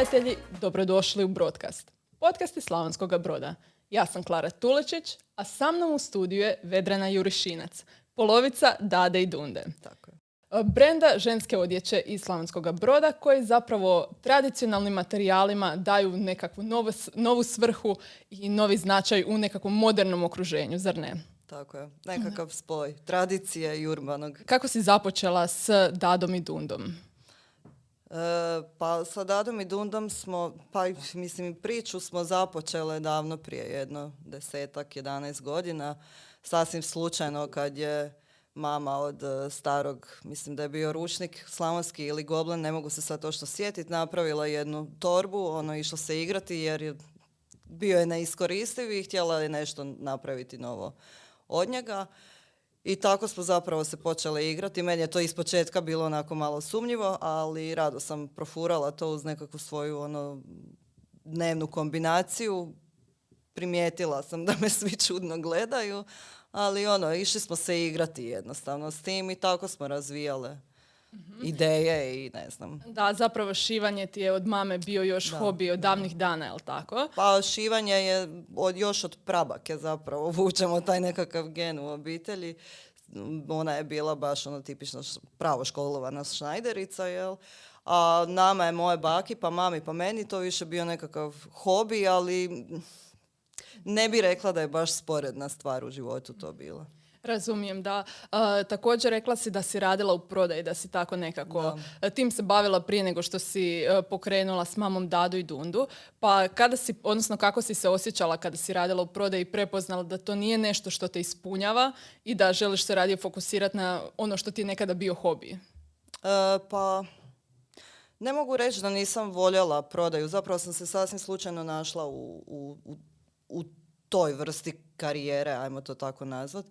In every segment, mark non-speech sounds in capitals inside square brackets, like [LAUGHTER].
prijatelji, dobrodošli u Broadcast. Podcast iz Slavonskog broda. Ja sam Klara Tulečić, a sa mnom u studiju je Vedrana Jurišinac, polovica Dade i Dunde. Tako je. Brenda ženske odjeće iz Slavonskog broda koji zapravo tradicionalnim materijalima daju nekakvu novu, novu svrhu i novi značaj u nekakvom modernom okruženju, zar ne? Tako je. Nekakav spoj tradicije i urbanog. Kako si započela s Dadom i Dundom? Pa sa Dadom i Dundom smo, pa mislim priču smo započele davno prije jedno desetak, jedanaest godina. Sasvim slučajno kad je mama od e, starog, mislim da je bio ručnik slavonski ili goblen, ne mogu se sad točno sjetiti, napravila jednu torbu, ono išla se igrati jer je bio je neiskoristiv i htjela je nešto napraviti novo od njega. I tako smo zapravo se počele igrati. Meni je to iz početka bilo onako malo sumnjivo, ali rado sam profurala to uz nekakvu svoju ono, dnevnu kombinaciju. Primijetila sam da me svi čudno gledaju, ali ono, išli smo se igrati jednostavno s tim i tako smo razvijale. Ideje i ne znam. Da, zapravo šivanje ti je od mame bio još hobi od davnih dana, je li tako? Pa šivanje je od, još od prabake zapravo, [LAUGHS] vučemo taj nekakav gen u obitelji. Ona je bila baš ono tipično pravo školovana šnajderica, jel? A nama je moje baki, pa mami, pa meni to više bio nekakav hobi, ali ne bi rekla da je baš sporedna stvar u životu to bila. Razumijem, da. također rekla si da si radila u prodaji, da si tako nekako tim se bavila prije nego što si pokrenula s mamom Dadu i Dundu. Pa kada si, odnosno kako si se osjećala kada si radila u prodaji i prepoznala da to nije nešto što te ispunjava i da želiš se radije fokusirati na ono što ti je nekada bio hobi? E, pa ne mogu reći da nisam voljela prodaju. Zapravo sam se sasvim slučajno našla u, u, u toj vrsti karijere, ajmo to tako nazvat.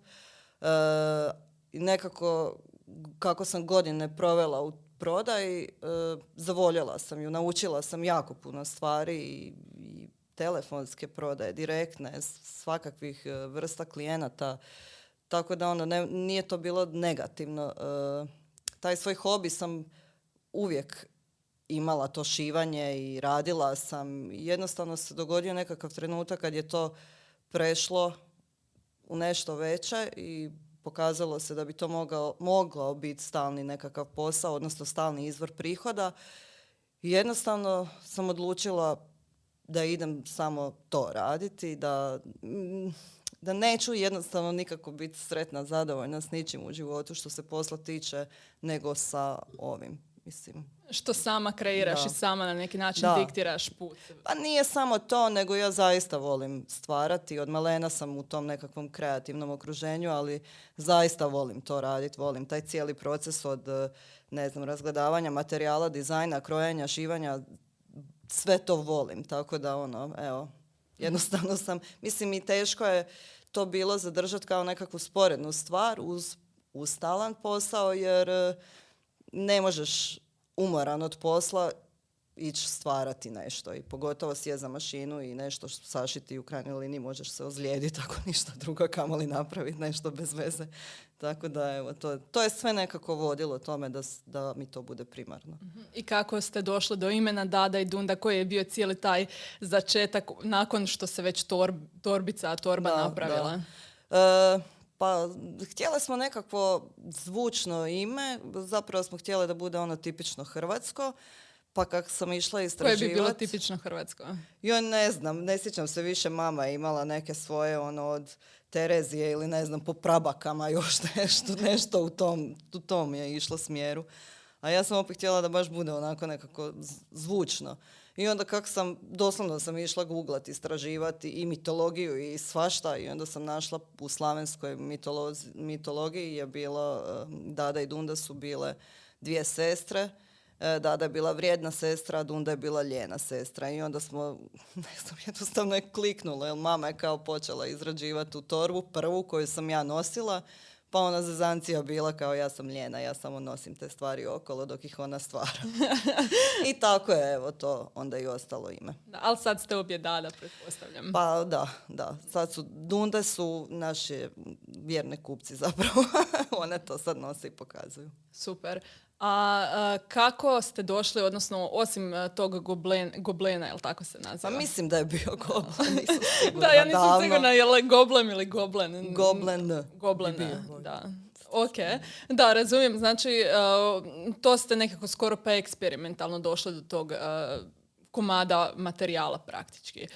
E, nekako, kako sam godine provela u prodaji, e, zavoljela sam ju, naučila sam jako puno stvari i, i telefonske prodaje, direktne, svakakvih e, vrsta klijenata. Tako da ono, ne, nije to bilo negativno. E, taj svoj hobi sam uvijek imala to šivanje i radila sam. Jednostavno se dogodio nekakav trenutak kad je to prešlo u nešto veće i pokazalo se da bi to mogao, mogao biti stalni nekakav posao, odnosno stalni izvor prihoda. Jednostavno sam odlučila da idem samo to raditi, da, da neću jednostavno nikako biti sretna, zadovoljna s ničim u životu što se posla tiče, nego sa ovim. Mislim, što sama kreiraš i sama na neki način diktiraš put. Pa nije samo to, nego ja zaista volim stvarati. Od malena sam u tom nekakvom kreativnom okruženju, ali zaista volim to raditi. Volim taj cijeli proces od, ne znam, razgledavanja materijala, dizajna, krojenja, šivanja. Sve to volim, tako da ono, evo, jednostavno sam, mislim i teško je to bilo zadržati kao nekakvu sporednu stvar uz, uz stalan posao, jer ne možeš umoran od posla ići stvarati nešto i pogotovo je za mašinu i nešto sašiti u krajnjoj liniji možeš se ozlijediti ako [LAUGHS] ništa drugo kamoli napraviti nešto bez veze. Tako da evo, to, to je sve nekako vodilo tome da, da mi to bude primarno. Mhm. I kako ste došli do imena Dada i Dunda koji je bio cijeli taj začetak nakon što se već torbica, torba napravila? Da. E, pa htjeli smo nekakvo zvučno ime, zapravo smo htjeli da bude ono tipično hrvatsko, pa kak sam išla istraživati... Koje bi bilo tipično hrvatsko? Jo, ne znam, ne sjećam se više, mama je imala neke svoje ono od Terezije ili ne znam, po prabakama još [LAUGHS] nešto, nešto u tom, u tom je išlo smjeru. A ja sam opet htjela da baš bude onako nekako zvučno. I onda kako sam, doslovno sam išla googlati, istraživati i mitologiju i svašta i onda sam našla u slavenskoj mitologiji je bilo, eh, Dada i Dunda su bile dvije sestre, eh, Dada je bila vrijedna sestra, a Dunda je bila ljena sestra. I onda smo, [LAUGHS] ne znam, jednostavno je kliknulo, jer mama je kao počela izrađivati tu torbu, prvu koju sam ja nosila, pa ona zazancija bila kao ja sam ljena, ja samo nosim te stvari okolo dok ih ona stvara. [LAUGHS] I tako je, evo to onda i ostalo ime. Da, ali sad ste obje dada, pretpostavljam. Pa da, da. Sad su, Dunde su naše vjerne kupci zapravo. [LAUGHS] One to sad nose i pokazuju. Super. A, kako ste došli, odnosno osim tog goblen, goblena, jel tako se naziva? Pa mislim da je bio goblen, [LAUGHS] nisam da, ja nisam sigurna je li goblem ili goblen. Goblen. Goblen, da. Ok, da, razumijem. Znači, to ste nekako skoro pa eksperimentalno došli do tog komada materijala praktički.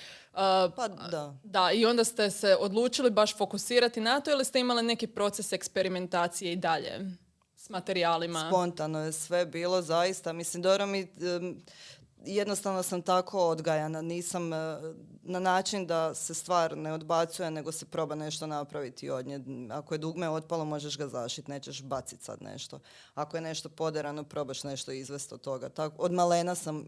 pa da. Da, i onda ste se odlučili baš fokusirati na to ili ste imali neki proces eksperimentacije i dalje s materijalima? Spontano je sve bilo, zaista. Mislim, dobro mi... jednostavno sam tako odgajana. Nisam e, na način da se stvar ne odbacuje, nego se proba nešto napraviti od nje. Ako je dugme otpalo, možeš ga zašiti, nećeš baciti sad nešto. Ako je nešto poderano, probaš nešto izvesti od toga. Tako, od malena sam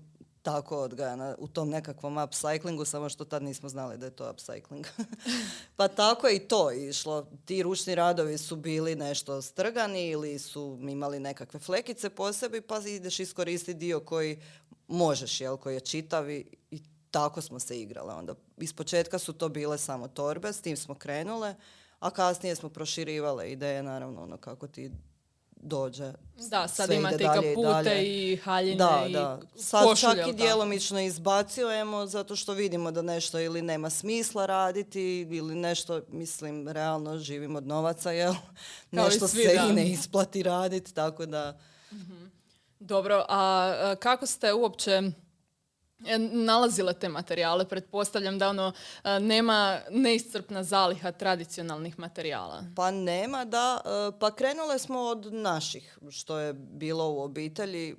tako odgajana u tom nekakvom upcyclingu, samo što tad nismo znali da je to upcycling. [LAUGHS] pa tako je i to išlo. Ti ručni radovi su bili nešto strgani ili su imali nekakve flekice po sebi, pa ideš iskoristiti dio koji možeš, jel, koji je čitav i, i tako smo se igrale. Onda iz početka su to bile samo torbe, s tim smo krenule, a kasnije smo proširivale ideje, naravno, ono kako ti dođe. Da, sad imate i kapute i haljine da, i da. Sad čak i djelomično izbacujemo zato što vidimo da nešto ili nema smisla raditi ili nešto, mislim, realno živimo od novaca, jel? [LAUGHS] nešto se i ne isplati raditi, tako da... Mhm. Dobro, a kako ste uopće nalazile te materijale. Pretpostavljam da ono e, nema neiscrpna zaliha tradicionalnih materijala. Pa nema, da. E, pa krenule smo od naših, što je bilo u obitelji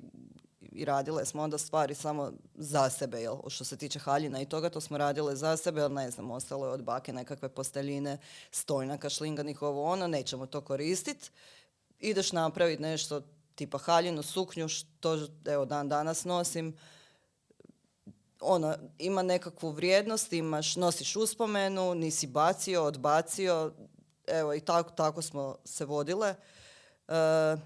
i radile smo onda stvari samo za sebe, jel? što se tiče haljina i toga, to smo radile za sebe, jer ne znam, ostalo je od bake nekakve posteljine, stojnaka, šlinganih, ovo ono, nećemo to koristiti. Ideš napraviti nešto tipa haljinu, suknju, što evo dan danas nosim, ono, ima nekakvu vrijednost, imaš, nosiš uspomenu, nisi bacio, odbacio, evo i tako, tako smo se vodile. E,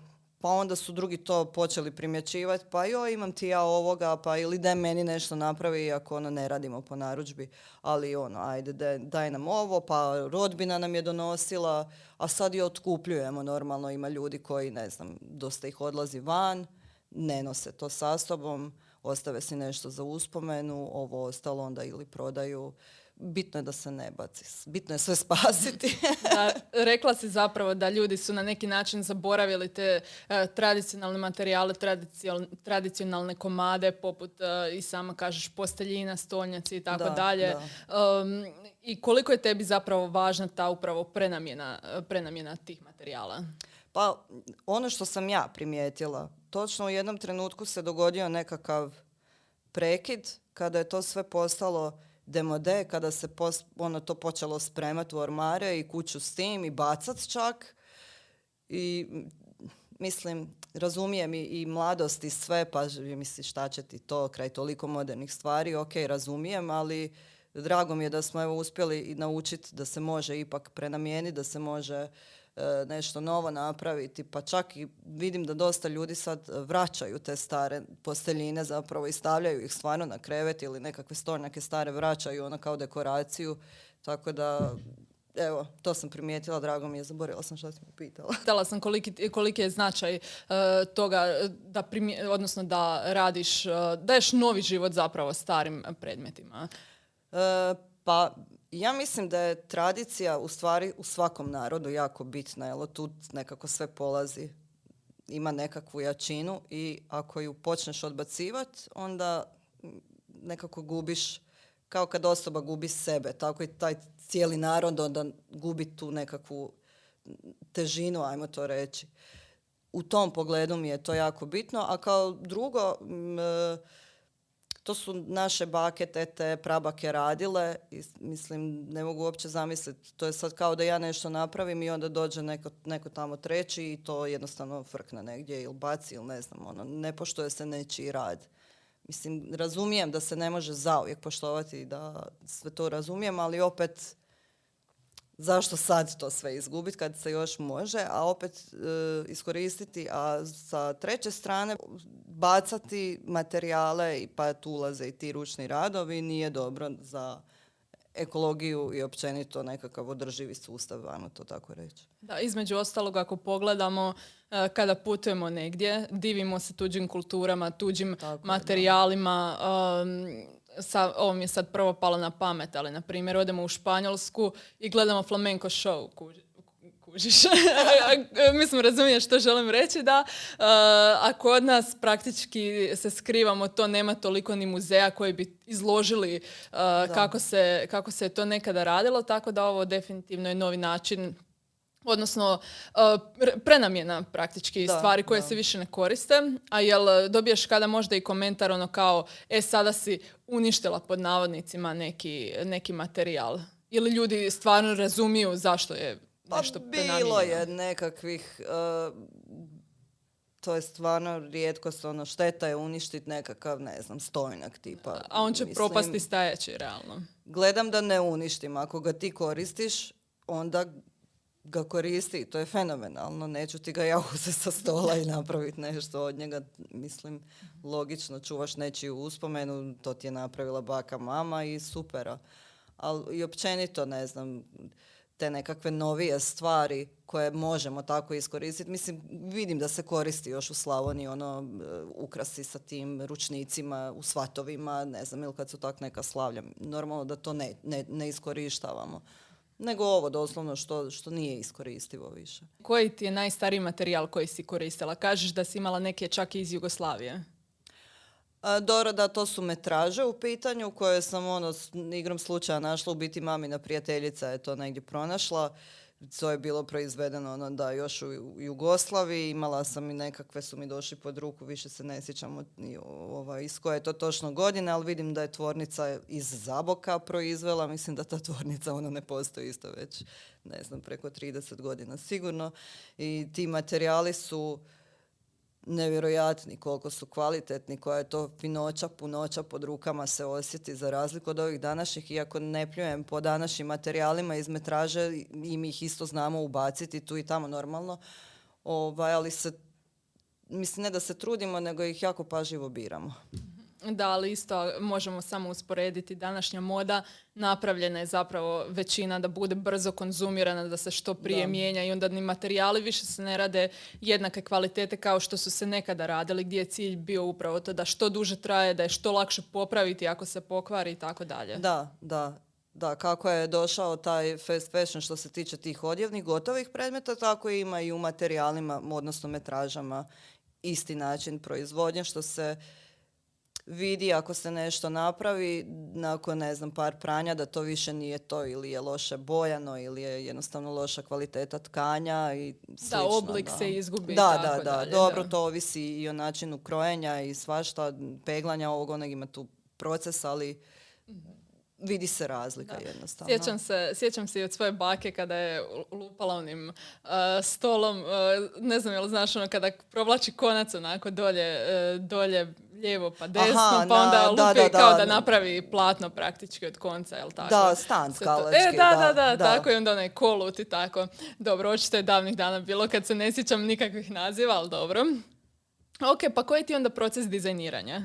pa onda su drugi to počeli primjećivati, pa joj imam ti ja ovoga, pa ili da meni nešto napravi, iako ono ne radimo po narudžbi, ali ono, ajde daj, daj nam ovo, pa rodbina nam je donosila, a sad i otkupljujemo normalno, ima ljudi koji, ne znam, dosta ih odlazi van, ne nose to sa sobom, ostave si nešto za uspomenu, ovo ostalo onda ili prodaju. Bitno je da se ne baci. Bitno je sve spasiti. [LAUGHS] [LAUGHS] da, rekla si zapravo da ljudi su na neki način zaboravili te e, tradicionalne materijale, tradicionalne komade, poput uh, i sama kažeš posteljina, stolnjaci i tako dalje. I koliko je tebi zapravo važna ta upravo prenamjena, prenamjena tih materijala? Pa ono što sam ja primijetila, točno u jednom trenutku se dogodio nekakav prekid kada je to sve postalo demode, kada se ono to počelo spremati u ormare i kuću s tim i bacat čak. I mislim, razumijem i, i mladost i sve, pa misli šta će ti to kraj toliko modernih stvari, ok, razumijem, ali drago mi je da smo evo uspjeli i naučiti da se može ipak prenamijeniti, da se može nešto novo napraviti, pa čak i vidim da dosta ljudi sad vraćaju te stare posteljine zapravo i stavljaju ih stvarno na krevet ili nekakve stornjake stare vraćaju ono kao dekoraciju, tako da Evo, to sam primijetila, drago mi je, zaboravila sam što sam pitala. [LAUGHS] Htjela sam koliki, koliki je značaj uh, toga da odnosno da radiš, uh, daješ novi život zapravo starim predmetima. pa ja mislim da je tradicija u stvari u svakom narodu jako bitna, jer tu nekako sve polazi. Ima nekakvu jačinu i ako ju počneš odbacivati, onda nekako gubiš, kao kad osoba gubi sebe, tako i taj cijeli narod onda gubi tu nekakvu težinu, ajmo to reći. U tom pogledu mi je to jako bitno, a kao drugo, to su naše bake, tete, prabake radile i mislim ne mogu uopće zamisliti. To je sad kao da ja nešto napravim i onda dođe neko, neko tamo treći i to jednostavno frkne negdje ili baci ili ne znam, ono, ne poštuje se nečiji rad. Mislim, razumijem da se ne može zauvijek poštovati i da sve to razumijem, ali opet zašto sad to sve izgubiti kad se još može, a opet e, iskoristiti, a sa treće strane bacati materijale, pa tu ulaze i ti ručni radovi, nije dobro za ekologiju i općenito nekakav održivi sustav, ajmo to tako reći. Da, između ostalog ako pogledamo e, kada putujemo negdje, divimo se tuđim kulturama, tuđim materijalima. Um, sa, ovo mi je sad prvo palo na pamet, ali na primjer odemo u Španjolsku i gledamo flamenco show kužiš. [LAUGHS] Mislim, razumiješ što želim reći, da uh, a kod nas praktički se skrivamo, to nema toliko ni muzeja koji bi izložili uh, kako, se, kako se je to nekada radilo, tako da ovo definitivno je novi način odnosno uh, prenamjena praktički stvari koje se više ne koriste, a jel dobiješ kada možda i komentar ono kao e sada si uništila pod navodnicima neki, neki materijal ili ljudi stvarno razumiju zašto je pa bilo je nekakvih, uh, to je stvarno rijetkost, ono, šteta je uništiti nekakav, ne znam, stojnak tipa. A on će propasti stajeći, realno. Gledam da ne uništim. Ako ga ti koristiš, onda ga koristi. To je fenomenalno. Neću ti ga ja [LAUGHS] uzeti sa stola i napraviti nešto od njega. Mislim, logično, čuvaš nečiju uspomenu, to ti je napravila baka mama i supera. Ali i općenito, ne znam, te nekakve novije stvari koje možemo tako iskoristiti. Mislim, vidim da se koristi još u Slavoniji ono e, ukrasi sa tim ručnicima u svatovima, ne znam, ili kad su tak neka slavlja. Normalno da to ne, ne, ne iskorištavamo. Nego ovo doslovno što, što nije iskoristivo više. Koji ti je najstariji materijal koji si koristila? Kažeš da si imala neke čak iz Jugoslavije. Dorada, to su metraže u pitanju koje sam ono igrom slučaja našla u biti mamina prijateljica je to negdje pronašla. To je bilo proizvedeno ono da još u Jugoslaviji. Imala sam i nekakve su mi došli pod ruku, više se ne sjećam ovaj, iz koje je to točno godine, ali vidim da je tvornica iz Zaboka proizvela. Mislim da ta tvornica ono ne postoji isto već, ne znam, preko 30 godina sigurno. I ti materijali su nevjerojatni, koliko su kvalitetni, koja je to finoća, punoća pod rukama se osjeti za razliku od ovih današnjih, iako ne pljujem po današnjim materijalima iz metraže i mi ih isto znamo ubaciti tu i tamo normalno, ovaj, ali se, mislim ne da se trudimo, nego ih jako pažljivo biramo. Da, ali isto možemo samo usporediti današnja moda napravljena je zapravo većina da bude brzo konzumirana, da se što prije mijenja i onda ni materijali više se ne rade jednake kvalitete kao što su se nekada radili gdje je cilj bio upravo to da što duže traje, da je što lakše popraviti ako se pokvari i tako dalje. Da, da. Da, kako je došao taj fast fashion što se tiče tih odjevnih gotovih predmeta, tako ima i u materijalima, odnosno metražama, isti način proizvodnje što se vidi ako se nešto napravi nakon ne znam par pranja da to više nije to ili je loše bojano ili je jednostavno loša kvaliteta tkanja i slično. Da, oblik se izgubi. Da, da, da, dobro, to ovisi i o načinu krojenja i svašta, peglanja ovog onog ima tu proces, ali vidi se razlika jednostavno. Sjećam se, sjećam se i od svoje bake kada je lupala onim uh, stolom, uh, ne znam jel znaš ono kada provlači konac onako dolje, uh, dolje lijevo pa desno, pa onda lupi kao da napravi platno praktički od konca, jel tako? Da, stan E, da, da, da, tako i onda onaj kolut i tako. Dobro, očito je davnih dana bilo kad se ne sjećam nikakvih naziva, ali dobro. Ok, pa koji ti onda proces dizajniranja?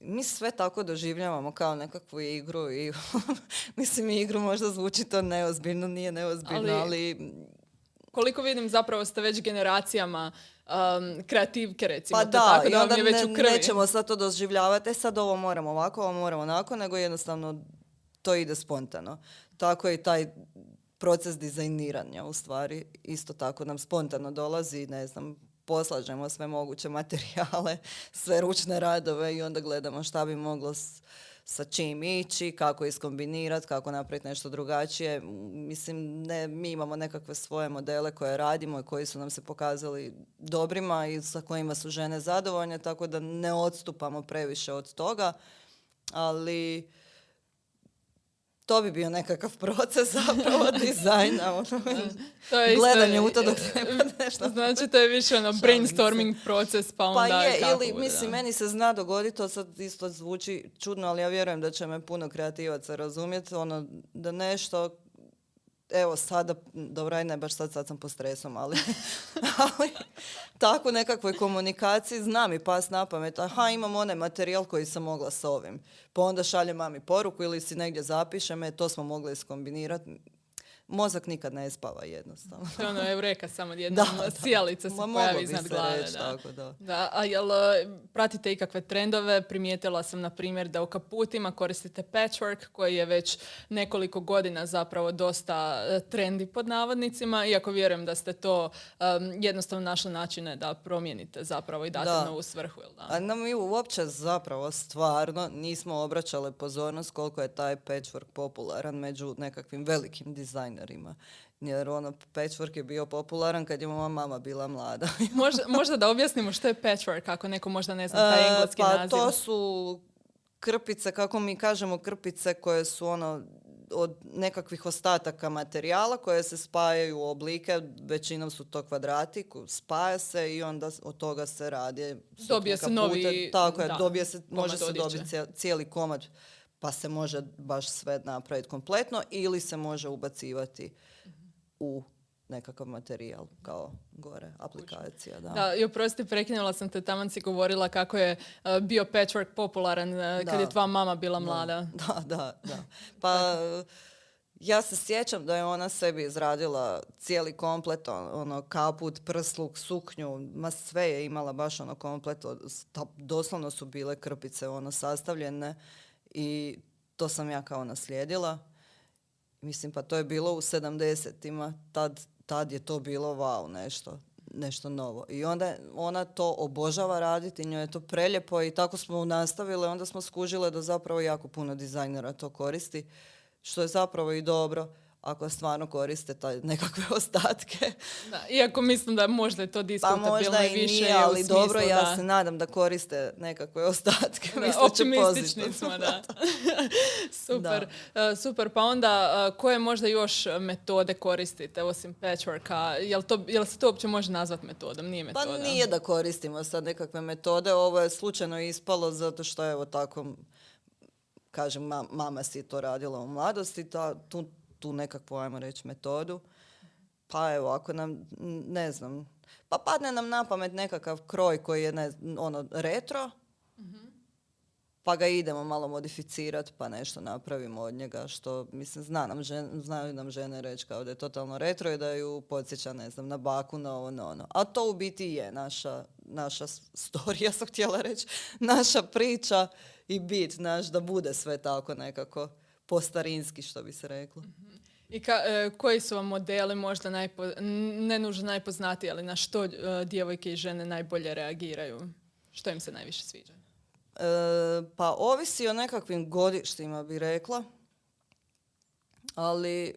Mi sve tako doživljavamo kao nekakvu igru i [LAUGHS] mislim igru možda zvuči to neozbiljno, nije neozbiljno, ali... Koliko vidim zapravo ste već generacijama um, kreativke recimo. Pa da, tako da onda već u krvi. nećemo sad to doživljavati, e sad ovo moramo ovako, ovo moramo onako, nego jednostavno to ide spontano. Tako je i taj proces dizajniranja u stvari isto tako nam spontano dolazi, ne znam, poslažemo sve moguće materijale, [LAUGHS] sve ručne radove i onda gledamo šta bi moglo sa čim ići, kako iskombinirati, kako napraviti nešto drugačije. Mislim, ne, mi imamo nekakve svoje modele koje radimo i koji su nam se pokazali dobrima i sa kojima su žene zadovoljne, tako da ne odstupamo previše od toga, ali to bi bio nekakav proces [LAUGHS] zapravo dizajna. Ono, to je gledanje u to dok nešto. Znači to je više ono brainstorming proces pa onda pa je, ili mislim meni se zna dogoditi, to sad isto zvuči čudno, ali ja vjerujem da će me puno kreativaca razumjeti, ono da nešto evo sada, dobro aj ne baš sad, sad sam po stresom, ali, [LAUGHS] ali tako nekakvoj komunikaciji znam i pas na pamet, aha imam onaj materijal koji sam mogla s ovim. Pa onda šaljem mami poruku ili si negdje zapišem, e, to smo mogli iskombinirati mozak nikad ne spava jednostavno. To je ono evreka, samo [LAUGHS] jedna sijalica se pojavi iznad glave. Reći, da. Tako, da. da. A jel e, pratite ikakve trendove? Primijetila sam, na primjer, da u kaputima koristite patchwork, koji je već nekoliko godina zapravo dosta e, trendi pod navodnicima, iako vjerujem da ste to jednostavno našli načine da promijenite zapravo i date novu svrhu. Jel da? A no, mi uopće zapravo stvarno nismo obraćali pozornost koliko je taj patchwork popularan među nekakvim velikim dizajnerima dizajnerima. Jer ono, patchwork je bio popularan kad je moja mama bila mlada. [LAUGHS] možda, možda da objasnimo što je patchwork, ako neko možda ne zna taj e, engleski pa, naziv. to su krpice, kako mi kažemo krpice koje su ono od nekakvih ostataka materijala koje se spajaju u oblike, većinom su to kvadrati, spaja se i onda od toga se radi. Dobije se novi... Tako je, dobije se, može se dobiti cijeli komad pa se može baš sve napraviti kompletno ili se može ubacivati u nekakav materijal kao gore aplikacija. Da, da i oprosti, prekinula sam te, taman si govorila kako je uh, bio patchwork popularan uh, kad je tvoja mama bila mlada. [LAUGHS] Da, da, da. Pa ja se sjećam da je ona sebi izradila cijeli komplet, ono, kaput, prsluk, suknju, ma sve je imala baš ono komplet, doslovno su bile krpice ono sastavljene i to sam ja kao naslijedila. Mislim, pa to je bilo u 70-ima, tad, tad je to bilo wow, nešto, nešto novo. I onda ona to obožava raditi, njoj je to preljepo i tako smo nastavile, onda smo skužile da zapravo jako puno dizajnera to koristi, što je zapravo i dobro ako stvarno koriste taj nekakve [LAUGHS] ostatke. Da, iako mislim da možda je to diskutabilno pa možda i više. Nije, ali dobro, ja se nadam da koriste nekakve ostatke. Da, optimistični smo, da. [LAUGHS] super, e, super. Pa onda, uh, koje možda još metode koristite osim patchworka? Jel, to, jel se to uopće može nazvati metodom? Nije metoda. Pa nije da koristimo sad nekakve metode. Ovo je slučajno ispalo zato što evo tako kažem, mama si to radila u mladosti, ta, tu tu nekakvu, ajmo reći, metodu. Pa evo, ako nam, ne znam, pa padne nam na pamet nekakav kroj koji je ne, ono retro, pa ga idemo malo modificirati, pa nešto napravimo od njega, što, mislim, zna nam znaju nam žene reći kao da je totalno retro i da ju podsjeća, ne znam, na baku, na ovo, na ono. A to u biti je naša, naša storija, [LAUGHS] sam htjela reći, naša priča i bit naš da bude sve tako nekako postarinski, što bi se reklo. I ka, e, koji su vam modeli možda najpo, ne nužno najpoznatiji, ali na što e, djevojke i žene najbolje reagiraju? Što im se najviše sviđa? E, pa ovisi o nekakvim godištima bi rekla. Ali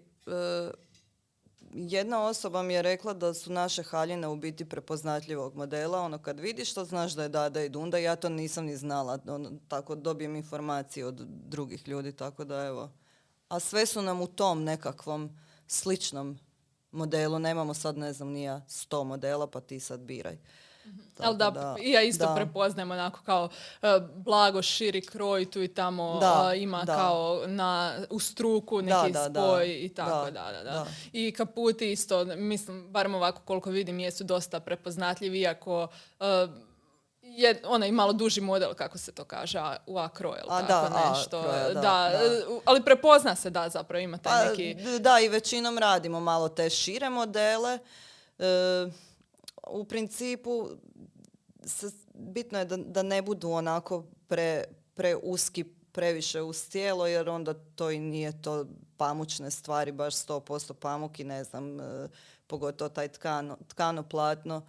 jedna osoba mi je rekla da su naše haljine u biti prepoznatljivog modela. Ono kad vidiš to znaš da je Dada i Dunda. Ja to nisam ni znala. Ono, tako dobijem informacije od drugih ljudi. Tako da evo a sve su nam u tom nekakvom sličnom modelu. Nemamo sad, ne znam, nija sto modela, pa ti sad biraj. Mm Ali da, ja isto da. prepoznajem onako kao uh, blago širi kroj tu i tamo da, ima kao na, u struku neki spoj i tako da, da, da. I kaputi isto, mislim, barem ovako koliko vidim, jesu dosta prepoznatljivi, iako uh, je onaj malo duži model, kako se to kaže, u akro, ili tako nešto. da, ali prepozna se da zapravo ima taj pa, neki... Da, i većinom radimo malo te šire modele. E, u principu bitno je da, da ne budu onako pre, preuski previše uz tijelo, jer onda to i nije to pamučne stvari, baš 100% pamuk i ne znam, e, pogotovo taj tkano, tkano platno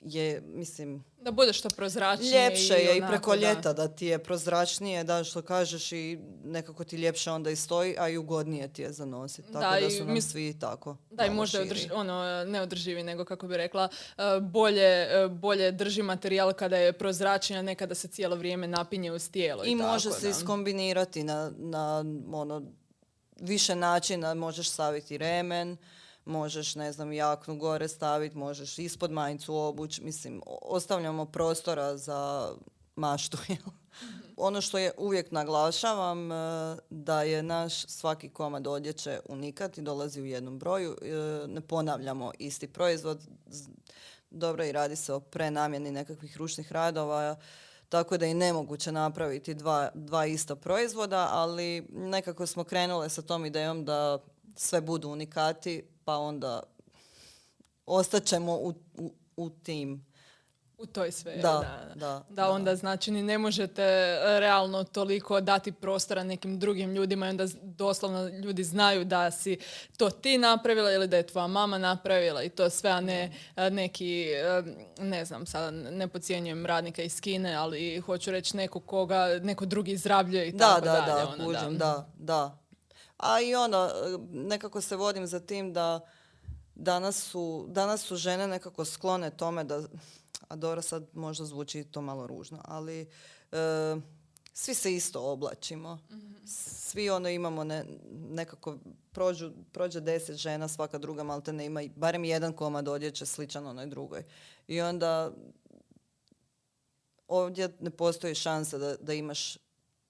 je, mislim... Da bude što prozračnije. Ljepše je i preko ljeta da. ti je prozračnije, da što kažeš i nekako ti ljepše onda i stoji, a i ugodnije ti je za nositi. Tako da, da su nam svi tako. Da, i možda održi, ono, ne održivi, nego kako bi rekla, e, bolje, e, bolje drži materijal kada je prozračnija, ne kada se cijelo vrijeme napinje uz tijelo. I, I može se iskombinirati na, na ono, više načina. Možeš staviti remen, možeš, ne znam, jaknu gore staviti, možeš ispod majicu obuć, mislim, ostavljamo prostora za maštu. [LAUGHS] ono što je uvijek naglašavam, e, da je naš svaki komad odjeće unikat i dolazi u jednom broju. E, ne ponavljamo isti proizvod. Dobro i radi se o prenamjeni nekakvih ručnih radova, tako da je nemoguće napraviti dva, dva ista proizvoda, ali nekako smo krenule sa tom idejom da sve budu unikati, pa onda ostaćemo u, u, u tim u toj sferi, da, da, da, onda znači ni ne možete realno toliko dati prostora nekim drugim ljudima i onda doslovno ljudi znaju da si to ti napravila ili da je tvoja mama napravila i to sve, a ne neki, ne znam, sada ne pocijenjujem radnika iz Kine, ali hoću reći neko koga, neko drugi izrabljuje i da, tako da, dalje. Da, ono, da, da, da. A i ono, nekako se vodim za tim da danas su, danas su žene nekako sklone tome da a dobro sad možda zvuči to malo ružno, ali e, svi se isto oblačimo. Svi ono imamo ne, nekako, prođu, prođe deset žena, svaka druga malte ne ima barem jedan komad odjeće sličan onoj drugoj. I onda ovdje ne postoji šansa da, da imaš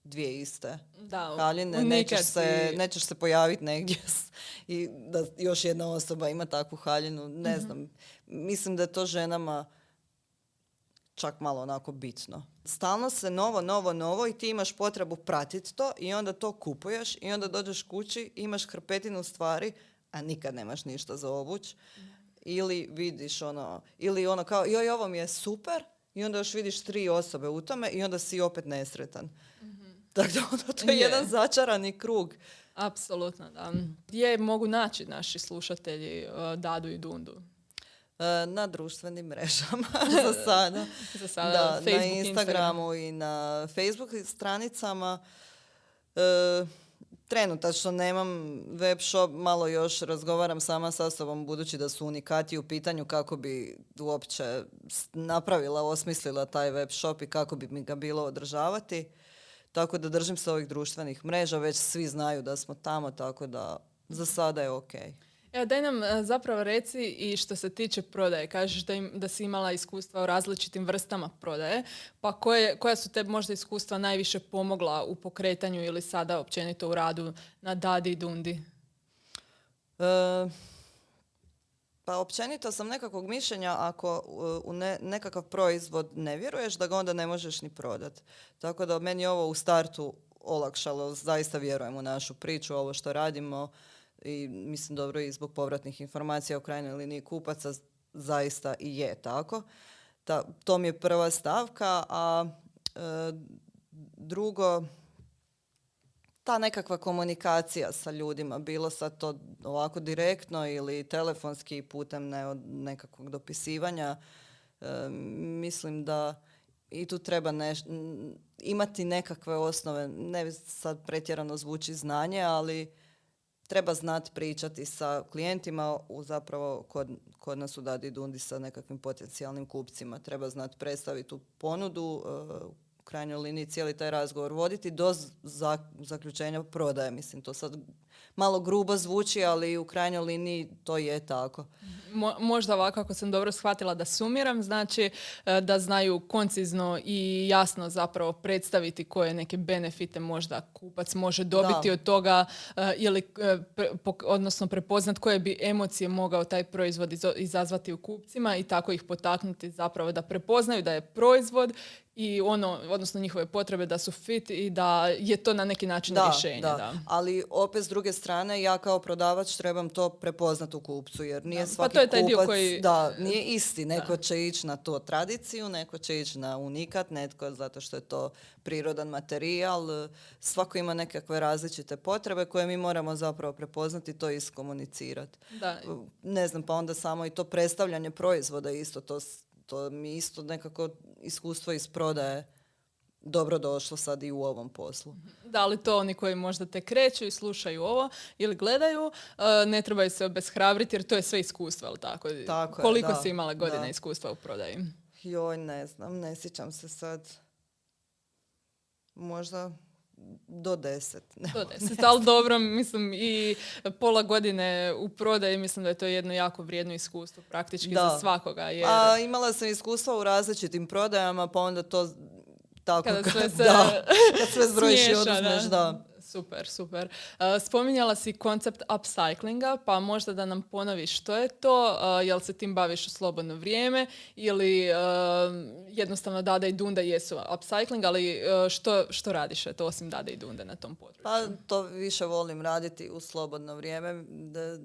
dvije iste da, haljine. Nećeš se, nećeš se pojaviti negdje [LAUGHS] i da još jedna osoba ima takvu haljinu. Ne mhm. znam. Mislim da je to ženama čak malo onako bitno. Stalno se novo, novo, novo i ti imaš potrebu pratiti to i onda to kupuješ i onda dođeš kući, imaš hrpetinu stvari, a nikad nemaš ništa za obuć. Ili vidiš ono, ili ono kao, joj, ovo mi je super, i onda još vidiš tri osobe u tome i onda si opet nesretan. Tako da ono, to je, jedan začarani krug. Apsolutno, da. Gdje mogu naći naši slušatelji uh, Dadu i Dundu? E, na društvenim mrežama [LAUGHS] za [LAUGHS] sada. za sada da, na Instagramu i na Facebook stranicama. E, trenutačno nemam web shop, malo još razgovaram sama sa sobom budući da su unikati u pitanju kako bi uopće napravila, osmislila taj web shop i kako bi mi ga bilo održavati. Tako da držim se ovih društvenih mreža, već svi znaju da smo tamo, tako da za sada je ok. Evo, daj nam e, zapravo reci i što se tiče prodaje. Kažeš da, im, da si imala iskustva u različitim vrstama prodaje. Pa koje, koja su te možda iskustva najviše pomogla u pokretanju ili sada općenito u radu na Dadi i Dundi? E, pa općenito sam nekakvog mišljenja ako u ne, nekakav proizvod ne vjeruješ da ga onda ne možeš ni prodati. Tako da meni ovo u startu olakšalo. Zaista vjerujem u našu priču, ovo što radimo i mislim dobro i zbog povratnih informacija u krajnjoj liniji kupaca zaista i je tako. Ta, to mi je prva stavka, a e, drugo, ta nekakva komunikacija sa ljudima, bilo sad to ovako direktno ili telefonski putem ne, nekakvog dopisivanja, e, mislim da i tu treba imati nekakve osnove, ne sad pretjerano zvuči znanje, ali treba znati pričati sa klijentima, u zapravo kod, kod nas u Dadi Dundi sa nekakvim potencijalnim kupcima. Treba znati predstaviti tu ponudu, e, krajnjoj liniji cijeli taj razgovor voditi do zaključenja prodaje. Mislim, to sad malo grubo zvuči, ali u krajnjoj liniji to je tako. možda ovako, ako sam dobro shvatila da sumiram, znači e, da znaju koncizno i jasno zapravo predstaviti koje neke benefite možda kupac može dobiti od toga e, ili e, odnosno prepoznat koje bi emocije mogao taj proizvod izazvati u kupcima i tako ih potaknuti zapravo da prepoznaju da je proizvod i ono, odnosno njihove potrebe da su fit i da je to na neki način da, rješenje. Da. da. Ali opet s druge strane ja kao prodavač trebam to prepoznati u kupcu jer nije da. svaki pa to je taj kupac, dio koji... da, nije isti. Neko će ići na to tradiciju, neko će ići na unikat, netko zato što je to prirodan materijal. Svako ima nekakve različite potrebe koje mi moramo zapravo prepoznati i to iskomunicirati. Da. Ne znam, pa onda samo i to predstavljanje proizvoda isto to to mi isto nekako iskustvo iz prodaje dobro došlo sad i u ovom poslu. Da li to oni koji možda te kreću i slušaju ovo ili gledaju, e, ne trebaju se obeshrabriti jer to je sve iskustvo, ali tako? tako Koliko je, si imala godina iskustva u prodaji? Joj, ne znam, ne sjećam se sad. Možda do deset. [LAUGHS] do deset, ali dobro, mislim i pola godine u prodaji, mislim da je to jedno jako vrijedno iskustvo praktički za svakoga. Jer... A, imala sam iskustva u različitim prodajama, pa onda to Tako, Kada kad, [LAUGHS] sve se da, kad sve zbrojiš i oduzmeš, da. Super, super. Uh, spominjala si koncept upcyclinga, pa možda da nam ponoviš što je to, uh, jel se tim baviš u slobodno vrijeme ili uh, jednostavno Dada i Dunda jesu upcycling, ali što, što radiš eto, osim Dada i Dunde na tom području? Pa to više volim raditi u slobodno vrijeme. Da,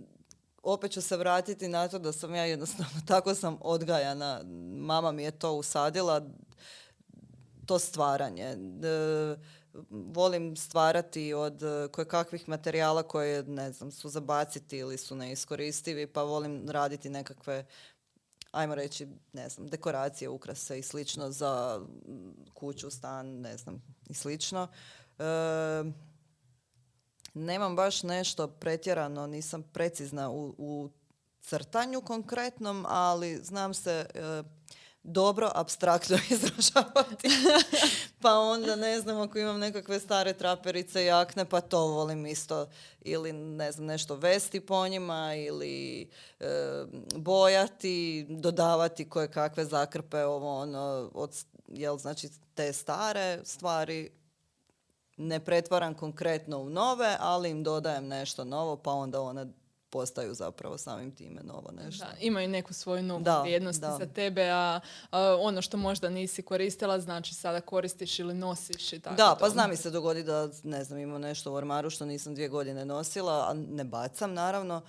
opet ću se vratiti na to da sam ja jednostavno, [LAUGHS] tako sam odgajana. Mama mi je to usadila, to stvaranje. D- volim stvarati od eh, koje kakvih materijala koje, ne znam, su zabaciti ili su neiskoristivi, pa volim raditi nekakve ajmo reći, ne znam, dekoracije, ukrase i slično za mm, kuću, stan, ne znam, i slično. E, nemam baš nešto pretjerano, nisam precizna u, u crtanju konkretnom, ali znam se e, dobro abstraktno [LAUGHS] izražavati. pa onda ne znam ako imam nekakve stare traperice, jakne, pa to volim isto. Ili ne znam nešto vesti po njima ili e, bojati, dodavati koje kakve zakrpe ovo ono od jel znači te stare stvari ne pretvaram konkretno u nove, ali im dodajem nešto novo, pa onda one postaju zapravo samim time novo nešto. Da, imaju neku svoju novu Da, vrijednost da. za tebe, a, a ono što možda nisi koristila, znači sada koristiš ili nosiš i tako Da, pa zna mi se dogodi da, ne znam, imam nešto u ormaru što nisam dvije godine nosila, a ne bacam naravno,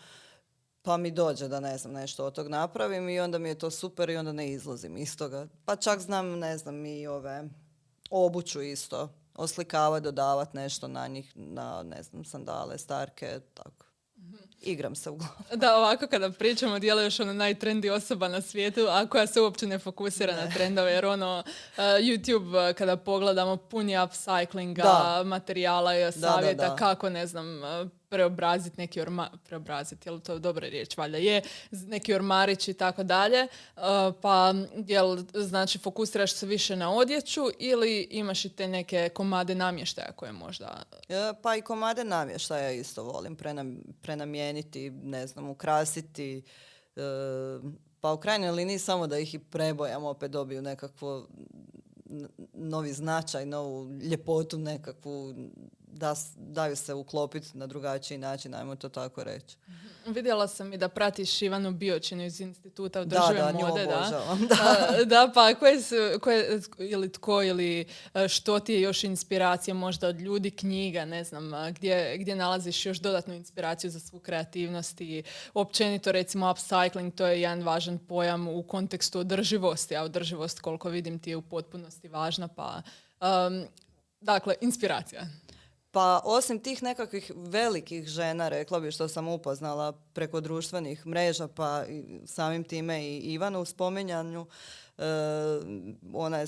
pa mi dođe da ne znam nešto od tog napravim i onda mi je to super i onda ne izlazim iz toga. Pa čak znam, ne znam, i ove obuću isto, oslikavati, dodavati nešto na njih, na, ne znam, sandale, starke, tako. Igram se uglavnom. [LAUGHS] Da, ovako kada pričamo, djeluješ ono najtrendi osoba na svijetu, a koja se uopće ne fokusira na trendove, jer ono, uh, YouTube uh, kada pogledamo pun je upcyclinga, Da. materijala i savjeta da. kako, ne znam, uh, preobraziti neki ormar, preobraziti, jel to dobra riječ, valjda je, neki ormarić i tako dalje, uh, pa jel, znači, fokusiraš se više na odjeću ili imaš i te neke komade namještaja koje možda E, Pa i komade namještaja isto volim prenam, prenamijeniti, ne znam, ukrasiti. e, pa u krajnjoj liniji samo da ih i prebojam, opet dobiju nekakvu n- novi značaj, novu ljepotu nekakvu, da, daju se uklopiti na drugačiji način, ajmo to tako reći. Vidjela sam i da pratiš Ivanu Biočinu iz Instituta Da, održive da, nju mode, da. obožavam, [LAUGHS] A, da, pa koje su, koje, ili tko ili e, što ti je još inspiracija možda od ljudi, knjiga, ne znam, gdje, gdje nalaziš još dodatnu inspiraciju za svu kreativnost i općenito recimo upcycling, to je jedan važan pojam u kontekstu održivosti, a održivost koliko vidim ti je u potpunosti važna, pa um, dakle, inspiracija. Pa osim tih nekakvih velikih žena, rekla bi što sam upoznala preko društvenih mreža, pa i samim time i Ivanu u spominjanju, e, ona je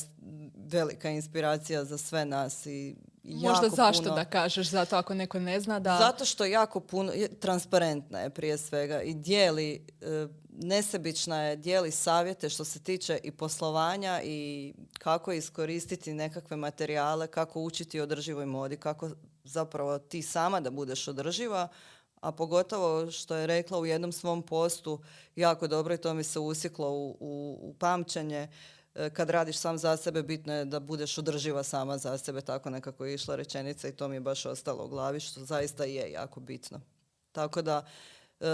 velika inspiracija za sve nas i Možda jako zašto puno- da kažeš, zato ako neko ne zna da... Zato što jako puno, je- transparentna je prije svega i dijeli, e, nesebična je, dijeli savjete što se tiče i poslovanja i kako iskoristiti nekakve materijale, kako učiti održivoj modi, kako zapravo ti sama da budeš održiva, a pogotovo što je rekla u jednom svom postu jako dobro i to mi se usjeklo u, u, u pamćenje, e, kad radiš sam za sebe, bitno je da budeš održiva sama za sebe, tako nekako je išla rečenica i to mi je baš ostalo u glavi, što zaista je jako bitno. Tako da e,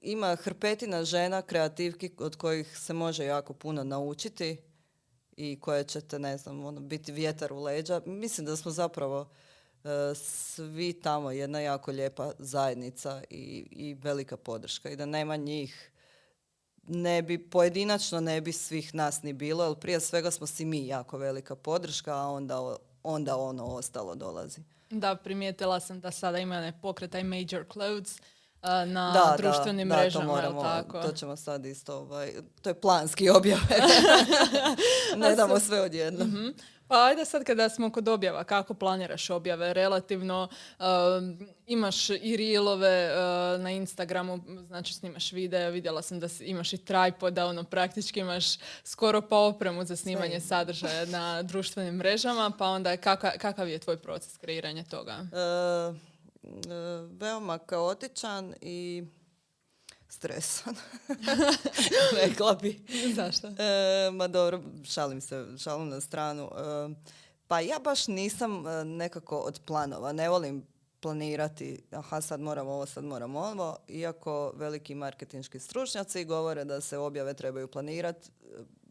ima hrpetina žena, kreativki od kojih se može jako puno naučiti i koje ćete, ne znam, ono, biti vjetar u leđa. Mislim da smo zapravo svi tamo jedna jako lijepa zajednica i, i velika podrška i da nema njih ne bi, pojedinačno ne bi svih nas ni bilo, jer prije svega smo si mi jako velika podrška, a onda, onda ono ostalo dolazi. Da, primijetila sam da sada ima ne pokretaj Major Clothes na da, društvenim da, da, mrežama, to jel moramo, tako? to ćemo sad isto, ovaj, to je planski objave. [LAUGHS] ne damo sve odjednom. Mhm. Pa ajde sad kada smo kod objava, kako planiraš objave? Relativno um, imaš i reelove uh, na Instagramu, znači snimaš videa, vidjela sam da imaš i tripoda, ono praktički imaš skoro pa opremu za snimanje Sve. sadržaja na društvenim mrežama, pa onda kaka- kakav je tvoj proces kreiranja toga? E, e, veoma kaotičan i stresan. [LAUGHS] Rekla bi. Zašto? E, ma dobro, šalim se, šalim na stranu. E, pa ja baš nisam e, nekako od planova. Ne volim planirati, aha sad moram ovo, sad moram ovo, iako veliki marketinški stručnjaci govore da se objave trebaju planirati,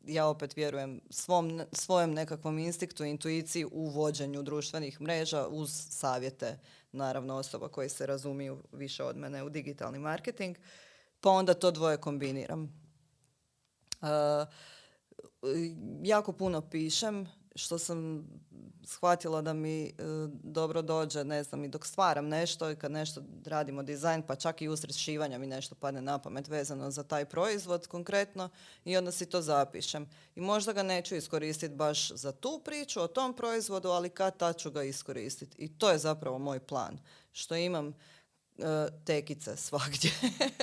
ja opet vjerujem svom, svojem nekakvom instinktu, intuiciji u vođenju društvenih mreža uz savjete, naravno osoba koji se razumiju više od mene u digitalni marketing, pa onda to dvoje kombiniram. Uh, jako puno pišem, što sam shvatila da mi e, dobro dođe, ne znam, i dok stvaram nešto i kad nešto radimo dizajn, pa čak i usred šivanja mi nešto padne na pamet vezano za taj proizvod konkretno i onda si to zapišem. I možda ga neću iskoristiti baš za tu priču o tom proizvodu, ali kad tad ću ga iskoristiti. I to je zapravo moj plan. Što imam e, tekice svagdje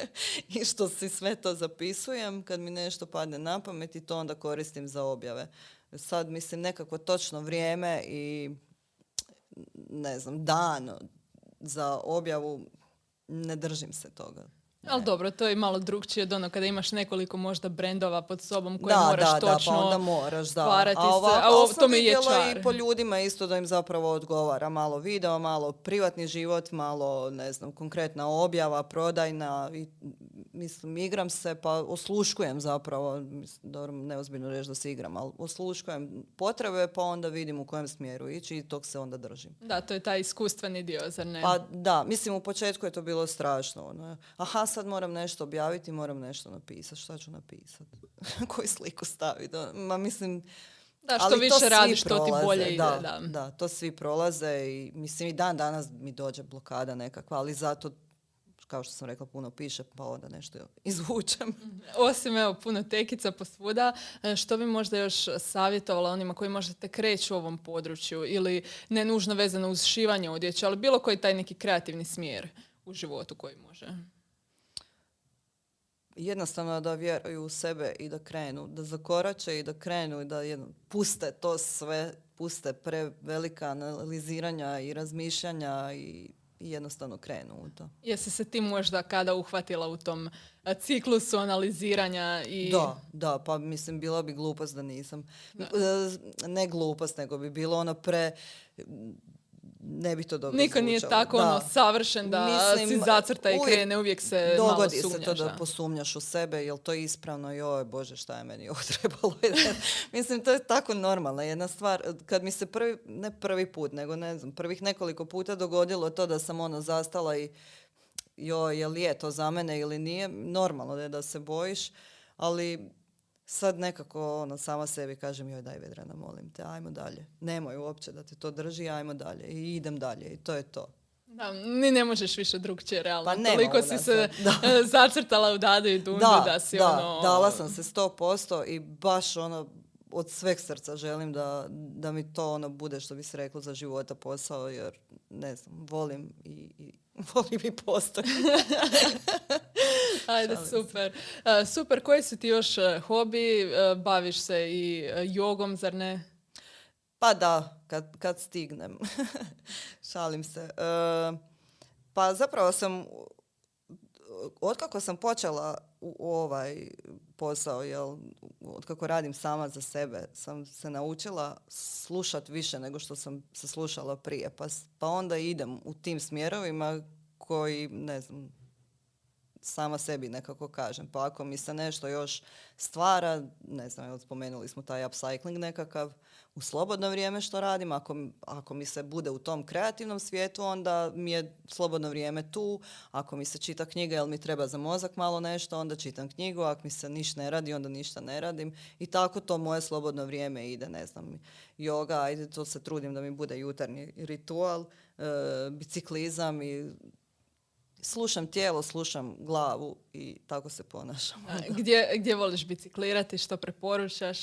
[LAUGHS] i što si sve to zapisujem kad mi nešto padne na pamet i to onda koristim za objave sad mislim nekako točno vrijeme i ne znam, dan za objavu ne držim se toga. Ali dobro, to je malo drugčije od ono kada imaš nekoliko možda brendova pod sobom koje da, moraš da, točno da, pa onda moraš, da. A, ovako, a to mi je čar. i po ljudima isto da im zapravo odgovara. Malo video, malo privatni život, malo, ne znam, konkretna objava, prodajna. I, mislim, igram se pa osluškujem zapravo. Mislim, dobro, neozbiljno reći da se igram, ali osluškujem potrebe pa onda vidim u kojem smjeru ići i tog se onda držim. Da, to je taj iskustveni dio, zar ne? Pa da, mislim u početku je to bilo strašno. Ono. Aha, sad moram nešto objaviti, moram nešto napisati. Šta ću napisati? [LAUGHS] Koju sliku staviti? Ono, ma mislim... Da, što više radiš, to ti bolje ide. Da, da. da, to svi prolaze i mislim i dan danas mi dođe blokada nekakva, ali zato kao što sam rekla, puno piše, pa onda nešto izvučem. Mhm. Osim, evo, puno tekica posvuda, e, što bi možda još savjetovala onima koji možda te kreću u ovom području ili ne nužno vezano uz šivanje odjeće, ali bilo koji taj neki kreativni smjer u životu koji može? Jednostavno da vjeruju u sebe i da krenu, da zakorače i da krenu i da jedno, puste to sve, puste prevelika analiziranja i razmišljanja i jednostavno krenu u to. Jesi se ti možda kada uhvatila u tom ciklusu analiziranja i... Da, da, pa mislim bila bi glupost da nisam. E, ne glupost, nego bi bilo ono pre ne bi to dobro Niko nije tako ono savršen da Mislim, si zacrta i krene, uvijek se dogodi malo se to da, posumnjaš u sebe, jel to je ispravno i oj bože šta je meni ovo [LAUGHS] trebalo. [LAUGHS] Mislim, to je tako normalna jedna stvar. Kad mi se prvi, ne prvi put, nego ne znam, prvih nekoliko puta dogodilo to da sam ono zastala i joj, je li je to za mene ili nije, normalno je da se bojiš, ali sad nekako ono, sama sebi kažem joj daj Vedrana molim te, ajmo dalje. Nemoj uopće da te to drži, ajmo dalje. I idem dalje i to je to. Da, ni ne možeš više drugčije realno. Pa Toliko si se da. zacrtala u Dadu i Dundu da, da si da, ono... dala sam se sto posto i baš ono od sveg srca želim da, da mi to ono bude što bi se reklo za života posao jer ne znam, volim i, i [LAUGHS] volim i postoji. [LAUGHS] [LAUGHS] Ajde, super. Uh, super, koji su ti još uh, hobi? Uh, baviš se i jogom, zar ne? Pa da, kad, kad stignem. [LAUGHS] Šalim se. Pa zapravo sam, otkako sam počela u ovaj posao, jel, otkako radim sama za sebe, sam se naučila slušat više nego što sam se slušala prije. Pa, pa onda idem u tim smjerovima koji, ne znam, sama sebi nekako kažem. Pa ako mi se nešto još stvara, ne znam, spomenuli smo taj upcycling nekakav, u slobodno vrijeme što radim, ako, ako mi se bude u tom kreativnom svijetu, onda mi je slobodno vrijeme tu. Ako mi se čita knjiga, jel mi treba za mozak malo nešto, onda čitam knjigu. Ako mi se ništa ne radi, onda ništa ne radim. I tako to moje slobodno vrijeme ide, ne znam, yoga, ajde, to se trudim da mi bude jutarnji ritual, e, biciklizam i slušam tijelo, slušam glavu i tako se ponašam. gdje, gdje voliš biciklirati, što preporučaš?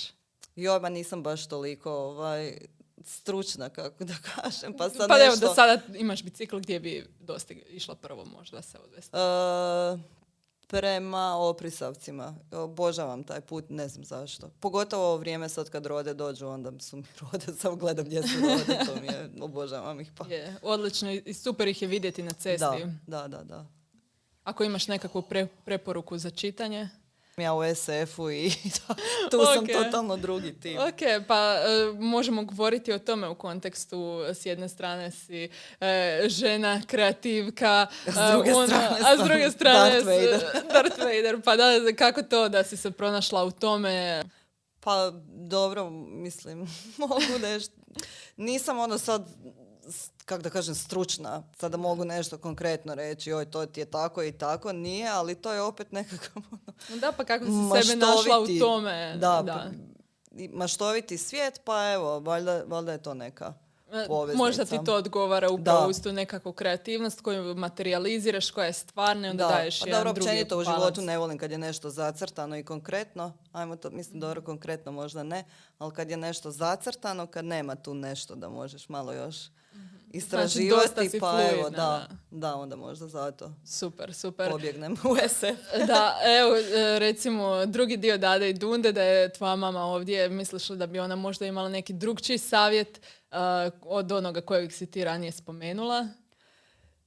Joj, ma nisam baš toliko ovaj, stručna, kako da kažem. Pa, sad pa nešto... evo, da sada imaš bicikl gdje bi dostig, išla prvo možda se odvesti? Uh, prema Oprisavcima. Obožavam taj put, ne znam zašto. Pogotovo ovo vrijeme sad kad rode dođu, onda su mi [LAUGHS] rode, samo gledam gdje su rode, to mi je, [LAUGHS] obožavam ih pa. Je, odlično i super ih je vidjeti na cesti. Da, da, da. da. Ako imaš nekakvu pre- preporuku za čitanje? Ja u SF-u i [LAUGHS] tu sam totalno drugi tim. Ok, pa e, možemo govoriti o tome u kontekstu s jedne strane si e, žena, kreativka, A s e, druge ona- strane a s druge strane Darth Vader. [LAUGHS] Darth Vader. Pa da, kako to da si se pronašla u tome? Pa dobro, mislim, [LAUGHS] mogu nešto. Nisam ono sad, kako da kažem, stručna. Sada mogu nešto konkretno reći, oj, to ti je tako i tako. Nije, ali to je opet nekakav ono, Da, pa kako si sebe našla u tome? Da, da. pa- maštoviti svijet, pa evo, valjda, valjda je to neka E, poveznica. Možda ti to odgovara upravo Da. uz tu nekakvu kreativnost koju materializiraš, koja je stvarna i onda Da, daješ pa jedan dobro, drugi općenito u životu ne volim kad je nešto zacrtano i konkretno. Ajmo to, mislim, dobro, konkretno možda ne, ali kad je nešto zacrtano, kad nema tu nešto da možeš malo još istraživati. Znači, si pa fluidna, evo, da, da. da, onda možda zato Super, super. pobjegnem u [LAUGHS] SF. Da, evo, e, recimo, drugi dio Dade i Dunde, da je tvoja mama ovdje, misliš li da bi ona možda imala neki drugčiji savjet e, od onoga kojeg si ti ranije spomenula?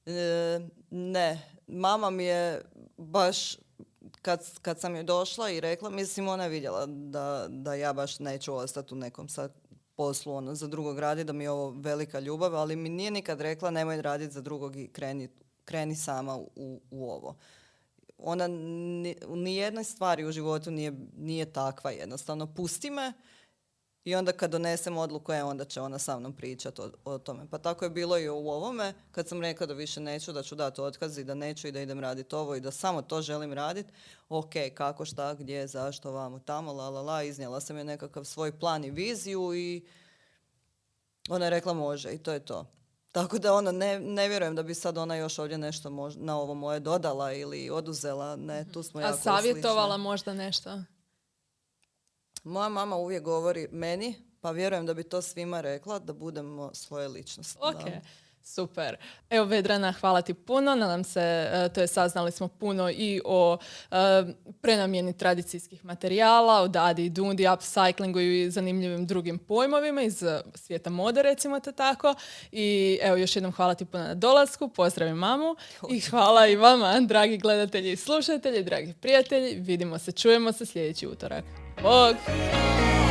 E, ne, mama mi je baš kad, kad sam joj došla i rekla, mislim ona je vidjela da, da ja baš neću ostati u nekom sad poslu ono, za drugog radi, da mi je ovo velika ljubav, ali mi nije nikad rekla nemoj raditi za drugog i kreni, kreni sama u, u ovo. Ona ni, u nijednoj stvari u životu nije, nije takva jednostavno. Pusti me i onda kad donesem odluku, e, onda će ona sa mnom pričati o, o tome. Pa tako je bilo i u ovome, kad sam rekla da više neću, da ću dati otkaz i da neću i da idem raditi ovo i da samo to želim raditi. Ok, kako, šta, gdje, zašto, vamo, tamo, la, la, la. Iznijela sam je nekakav svoj plan i viziju i ona je rekla može i to je to. Tako da ono, ne, ne vjerujem da bi sad ona još ovdje nešto mož- na ovo moje dodala ili oduzela. Ne, tu smo A jako savjetovala slične. možda nešto? Moja mama uvijek govori meni, pa vjerujem da bi to svima rekla, da budemo svoje ličnosti. Ok, da. super. Evo Vedrana, hvala ti puno. Nadam se, e, to je saznali smo puno i o e, prenamjeni tradicijskih materijala, o Dadi i Dundi, upcyclingu i zanimljivim drugim pojmovima iz svijeta mode, recimo to tako. I evo, još jednom hvala ti puno na dolasku, pozdravim mamu i hvala i vama, dragi gledatelji i slušatelji, dragi prijatelji. Vidimo se, čujemo se sljedeći utorak. Bugs.